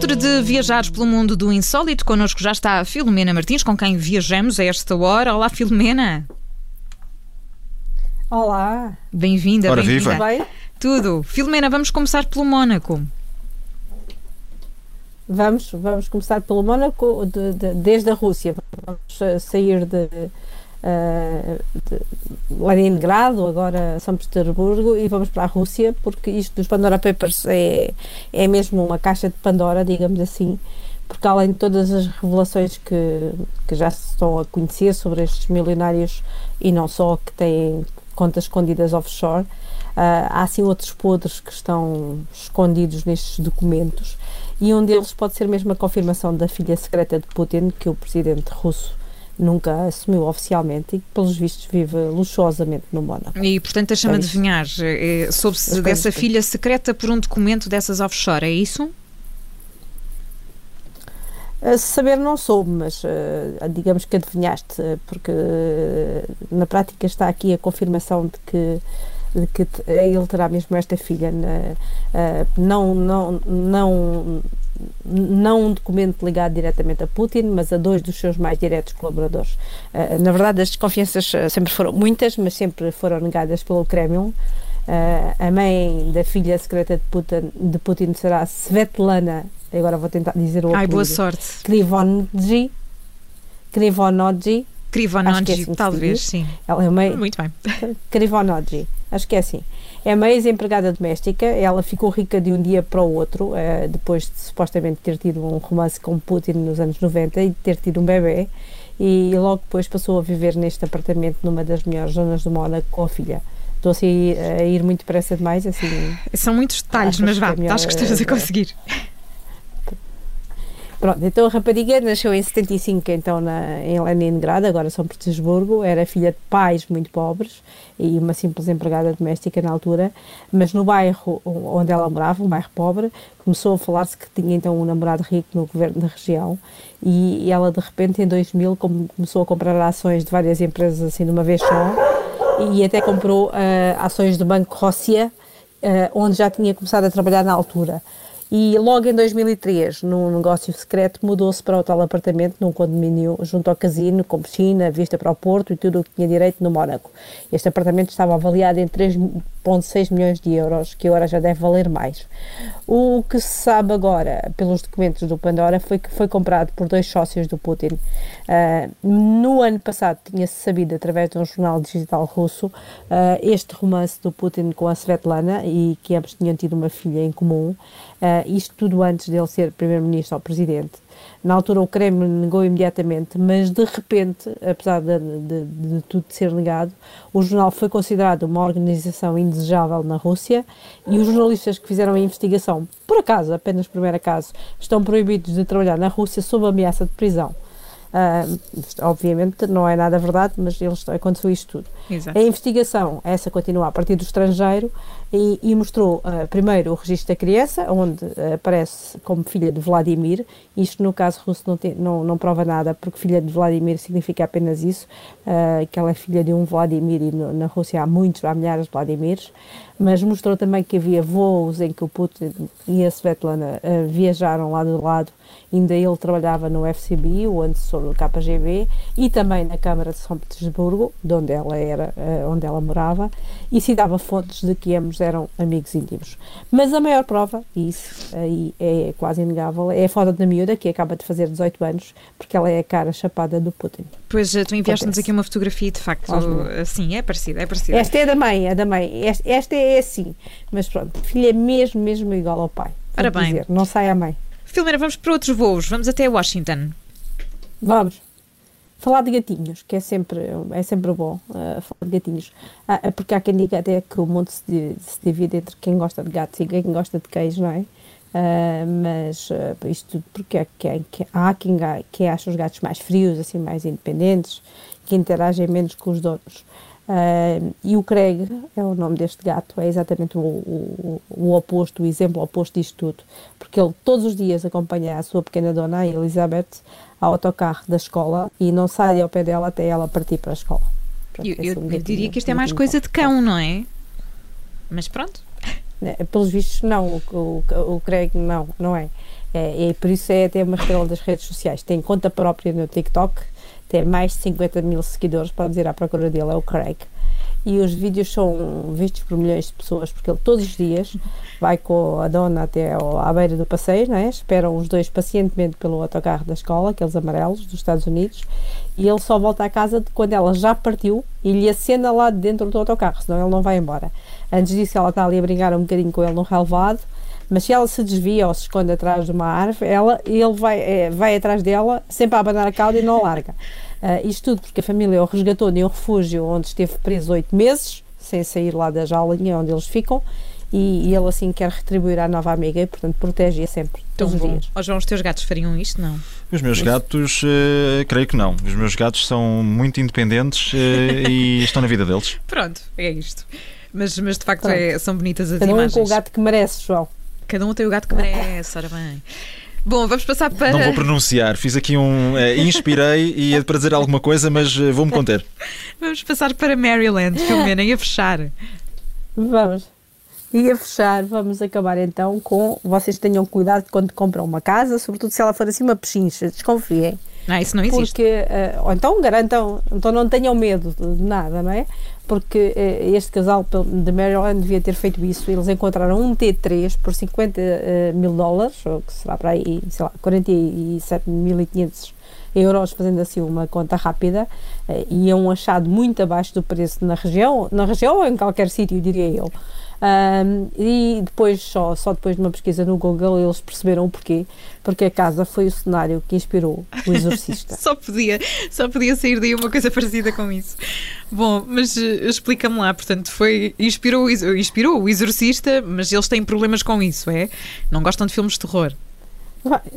altura de viajares pelo mundo do insólito, connosco já está a Filomena Martins, com quem viajamos a esta hora. Olá, Filomena. Olá. Bem-vinda, Ora, bem-vinda. viva. Bem? Tudo. Filomena, vamos começar pelo Mónaco. Vamos, vamos começar pelo Mónaco, de- de- desde a Rússia. Vamos eh, sair de, eh, Leningrado, agora São Petersburgo, e vamos para a Rússia, porque isto dos Pandora Papers é, é mesmo uma caixa de Pandora, digamos assim, porque além de todas as revelações que, que já se estão a conhecer sobre estes milionários e não só que têm contas escondidas offshore, ah, há assim outros podres que estão escondidos nestes documentos e um deles pode ser mesmo a confirmação da filha secreta de Putin, que o presidente russo nunca assumiu oficialmente e que, pelos vistos, vive luxuosamente no Mónaco. E, portanto, deixa-me É adivinhar. eh, Soube-se dessa que- filha secreta por um documento dessas offshore, é isso? Saber não soube, mas ah, digamos que adivinhaste, ah, porque ah, na prática está aqui a confirmação de que, de que ele terá mesmo esta filha. não, não, não, não um documento ligado diretamente a Putin, mas a dois dos seus mais diretos colaboradores. Ah, na verdade, as desconfianças ah, sempre foram muitas, mas sempre foram negadas pelo Kremlin. Ah, a mãe da filha secreta de Putin, de Putin será Svetlana, agora vou tentar dizer o Ai, boa sorte. Krivonji. Krivonodji. Que é Krivonogi, assim talvez, sim. Ela é. Muito bem. Krivonodji. Acho que é assim. É uma ex-empregada doméstica. Ela ficou rica de um dia para o outro, eh, depois de supostamente ter tido um romance com Putin nos anos 90 e ter tido um bebê. E logo depois passou a viver neste apartamento numa das melhores zonas do Mónaco com a filha. Estou assim, a ir, a ir muito depressa demais, assim. São muitos detalhes, mas vá, é acho que estás a eh, conseguir. Pronto, então a rapariga nasceu em 75, então na, em Leningrado, agora São Petersburgo, era filha de pais muito pobres e uma simples empregada doméstica na altura, mas no bairro onde ela morava, um bairro pobre, começou a falar-se que tinha então um namorado rico no governo da região. E, e ela de repente em 2000 come- começou a comprar ações de várias empresas assim de uma vez só. E até comprou ah, ações do Banco Róssia, ah, onde já tinha começado a trabalhar na altura. E logo em 2003, num negócio secreto, mudou-se para o tal apartamento, num condomínio junto ao casino, com piscina, vista para o Porto e tudo o que tinha direito no Mónaco. Este apartamento estava avaliado em 3,6 milhões de euros, que agora já deve valer mais. O que se sabe agora, pelos documentos do Pandora, foi que foi comprado por dois sócios do Putin. Ah, no ano passado tinha-se sabido, através de um jornal digital russo, ah, este romance do Putin com a Svetlana e que ambos tinham tido uma filha em comum. Ah, isto tudo antes dele ser primeiro-ministro ou presidente. Na altura o Kremlin negou imediatamente, mas de repente, apesar de, de- de tudo ser negado, o jornal foi considerado uma organização indesejável na Rússia e os jornalistas que fizeram a investigação, por acaso, apenas por mero acaso, estão proibidos de trabalhar na Rússia sob ameaça de prisão. Isto, obviamente não é nada verdade, mas eles, aconteceu isto tudo. Exato. A investigação, essa continua a partir do estrangeiro e, e mostrou ah, primeiro o registro da criança, onde ah, aparece como filha de Vladimir. Isto no caso russo não, tem- não, não prova nada, porque filha de Vladimir significa apenas isso, ah, que ela é filha de um Vladimir e no- na Rússia há muitos, há milhares de Vladimirs. Mas mostrou também que havia voos em que o Putin e a Svetlana viajaram lado a lado. Ainda ele trabalhava no FCB, o antecessor do KGB, e também na Câmara de São Petersburgo, de onde ela era, eh, onde ela morava, e citava fontes de que ambos eram amigos íntimos. Mas a maior prova, e isso aí é quase inegável, é a foto da miúda, que acaba de fazer 18 anos, porque ela é a cara chapada do Putin. Pois eh, tu enviaste-nos aqui uma fotografia de facto, meus. assim, é parecida, é parecida. Esta é da mãe, é da mãe. Esta, esta é assim. Mas pronto, filha é mesmo, mesmo igual ao pai. Ora bem. dizer, não sai à mãe. Filomena, vamos para outros voos, vamos até Washington. Vamos. Falar de gatinhos, que é sempre, é sempre bom uh, falar de gatinhos. Ah, ah, porque há quem diga até que o mundo se, se divide entre quem gosta de gatos e quem gosta de queijo, não é? Ah, mas ah, isto tudo porque há quem, que- há quem, quem acha os gatos mais frios, assim, mais independentes, que interagem menos com os donos. Ah, e o Craig é o nome deste gato, é exatamente o, o, o oposto, o exemplo oposto disto tudo, porque ele todos os dias acompanha a sua pequena dona, a Elizabeth, ao autocarro da escola e não sai ao pé dela até ela partir para a escola. Pronto, Eu, eu- é um eu gatinho- diria que isto é mais coisa de cão, não é? Mas pronto. Né, Pelos vistos, não. O, o, o Craig, não, não é. É, e por isso é até uma estrela das redes sociais. Tem conta própria no TikTok, tem mais de 50 mil seguidores, pode ir à procura dele, é o Craig e os vídeos são vistos por milhões de pessoas, porque ele todos os dias vai com a dona até à beira do passeio, não é? esperam os dois pacientemente pelo autocarro da escola, aqueles amarelos dos Estados Unidos, e ele só volta à casa quando ela já partiu e lhe acena lá dentro do autocarro, senão ele não vai embora. Antes disso, ela está ali a brincar um bocadinho com ele no relevado, mas se ela se desvia ou se esconde atrás de uma árvore, ela, ele vai, é, vai atrás dela, sempre a abanar a cauda e não a larga. Uh, isto tudo porque a família o resgatou de um refúgio onde esteve preso oito meses, sem sair lá da jaulinha onde eles ficam, e, e, ele assim quer retribuir à nova amiga e, portanto, protege-a sempre, todos os dias. Oh, João, os teus gatos fariam isto, não? Os meus gatos, uh, creio que não. Os meus gatos são muito independentes uh, e estão na vida deles. Pronto, é isto. Mas, mas de facto é, são bonitas as Cada imagens. um com o gato que merece, João. Cada um tem o gato que merece, ora bem. Bom, vamos passar para. Não vou pronunciar, fiz aqui um. Eh, inspirei e ia para dizer alguma coisa, mas eh, vou-me conter. vamos passar para Maryland, Filomena, e a fechar. Vamos. E a fechar, vamos acabar então com. Vocês tenham cuidado quando compram uma casa, sobretudo se ela for assim uma pechincha, desconfiem. Ah, isso não existe. Porque, uh, ou então garantam, então não tenham medo de nada, não é? Porque uh, este casal de Maryland devia ter feito isso. Eles encontraram um T3 por 50 uh, mil dólares, ou que será para aí, sei lá, 47.500 euros, fazendo assim uma conta rápida, e é um achado muito abaixo do preço na região, na região ou em qualquer sítio, diria eu. Um, e depois, só, só depois de uma pesquisa no Google, eles perceberam o porquê. Porque a casa foi o cenário que inspirou o Exorcista. só, podia, só podia sair daí uma coisa parecida com isso. Bom, mas uh, explica-me lá, portanto, foi inspirou, inspirou o Exorcista, mas eles têm problemas com isso, é? Não gostam de filmes de terror.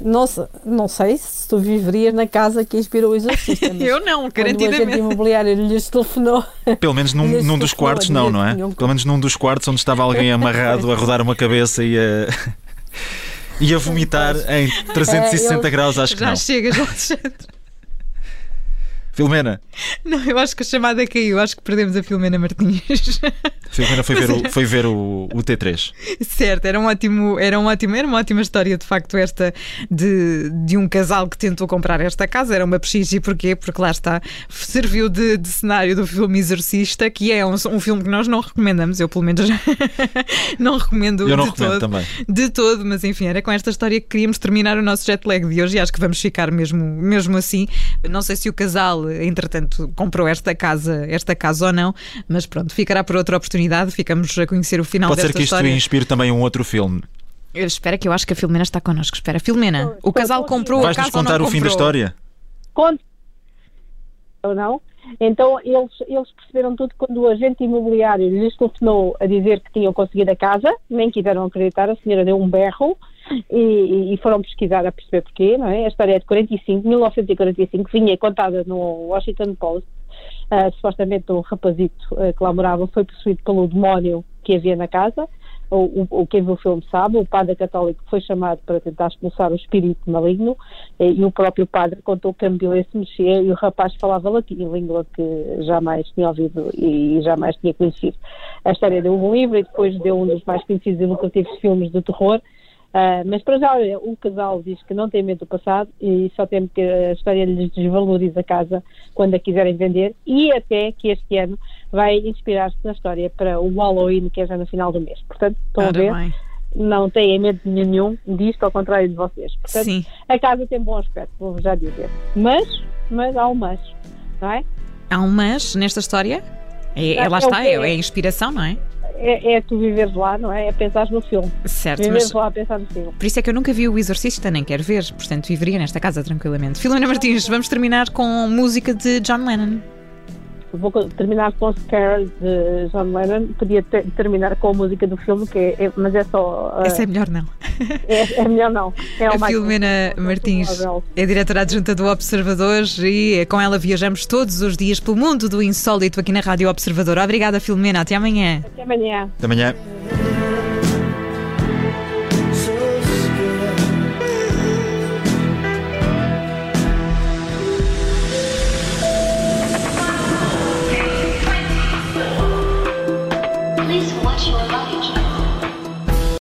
Não, não sei se tu viverias na casa que inspirou o exorcista. Eu não, garantidamente. O agente imobiliário lhes telefonou. Pelo menos num, num dos quartos, não, não é? Pelo menos num dos quartos onde estava alguém amarrado a rodar uma cabeça e a. e a vomitar em 360 é, graus, acho que já não. Já chega, Alexandre. Filomena. Não, eu acho que a chamada caiu. Acho que perdemos a Filomena Martins. A Filomena foi ver, o, foi ver o, o, T3. Certo, era um ótimo, era um ótimo, era uma ótima história de facto esta de, de um casal que tentou comprar esta casa. Era uma pechincha e porquê? Porque lá está, serviu de, de cenário do filme Exorcista, que é um, um, filme que nós não recomendamos. Eu pelo menos não recomendo eu não de recomendo todo. também. De todo, mas enfim, era com esta história que queríamos terminar o nosso jet lag de hoje e acho que vamos ficar mesmo, mesmo assim. Não sei se o casal entretanto, comprou esta casa, esta casa ou não, mas pronto, ficará para outra oportunidade, ficamos a conhecer o final Pode desta ser que isto história. inspire também um outro filme. Eu espero que eu acho que a Filomena está connosco. Espera, Filomena, o casal comprou Vais a casa contar ou não o fim da história? Conto. Ou não? Então eles, eles perceberam tudo quando o agente imobiliário lhes telefonou a dizer que tinham conseguido a casa, nem quiseram acreditar, a senhora deu um berro e, e, foram pesquisar a perceber porquê, não é? A história é de 45, 1945, vinha contada no Washington Post. Uh, supostamente o rapazito uh, que lá morava foi possuído pelo demónio que havia na casa. O, o, quem viu o filme sabe, o padre católico foi chamado para tentar expulsar o espírito maligno e o próprio padre contou que a mobília se mexia e o rapaz falava latim, língua que jamais tinha ouvido e, e jamais tinha conhecido. A história deu um livro e depois deu um dos mais conhecidos e lucrativos filmes de terror, Uh, mas para já, o casal diz que não tem medo do passado e só tem que a história lhes desvaloriza a casa quando a quiserem vender e até que este ano vai inspirar-se na história para o Halloween, que é já no final do mês. Portanto, estão a ver? Bem. Não têm medo nenhum disto, ao contrário de vocês. Portanto, Sim. a casa tem bom aspecto, vou já dizer. Mas, mas há um mas, não é? Há um mas nesta história? É, é, lá está, é, é a inspiração, não é? É, é, tu viveres lá, não é? É pensar no filme. Certo, viveres mas lá a pensar no filme. Por isso é que eu nunca vi o Exorcista, nem quero ver, portanto viveria nesta casa tranquilamente. Filomena Martins, vamos terminar com música de John Lennon. Vou terminar com Scare de John Lennon. Podia ter, terminar com a música do filme, que é, é mas é só. Uh, Essa é melhor não. É, é melhor não. É a Filomena Martins é diretora adjunta do Observador e com ela viajamos todos os dias pelo mundo do insólito aqui na Rádio Observador. Obrigada, Filomena. Até amanhã. Até amanhã. Até amanhã.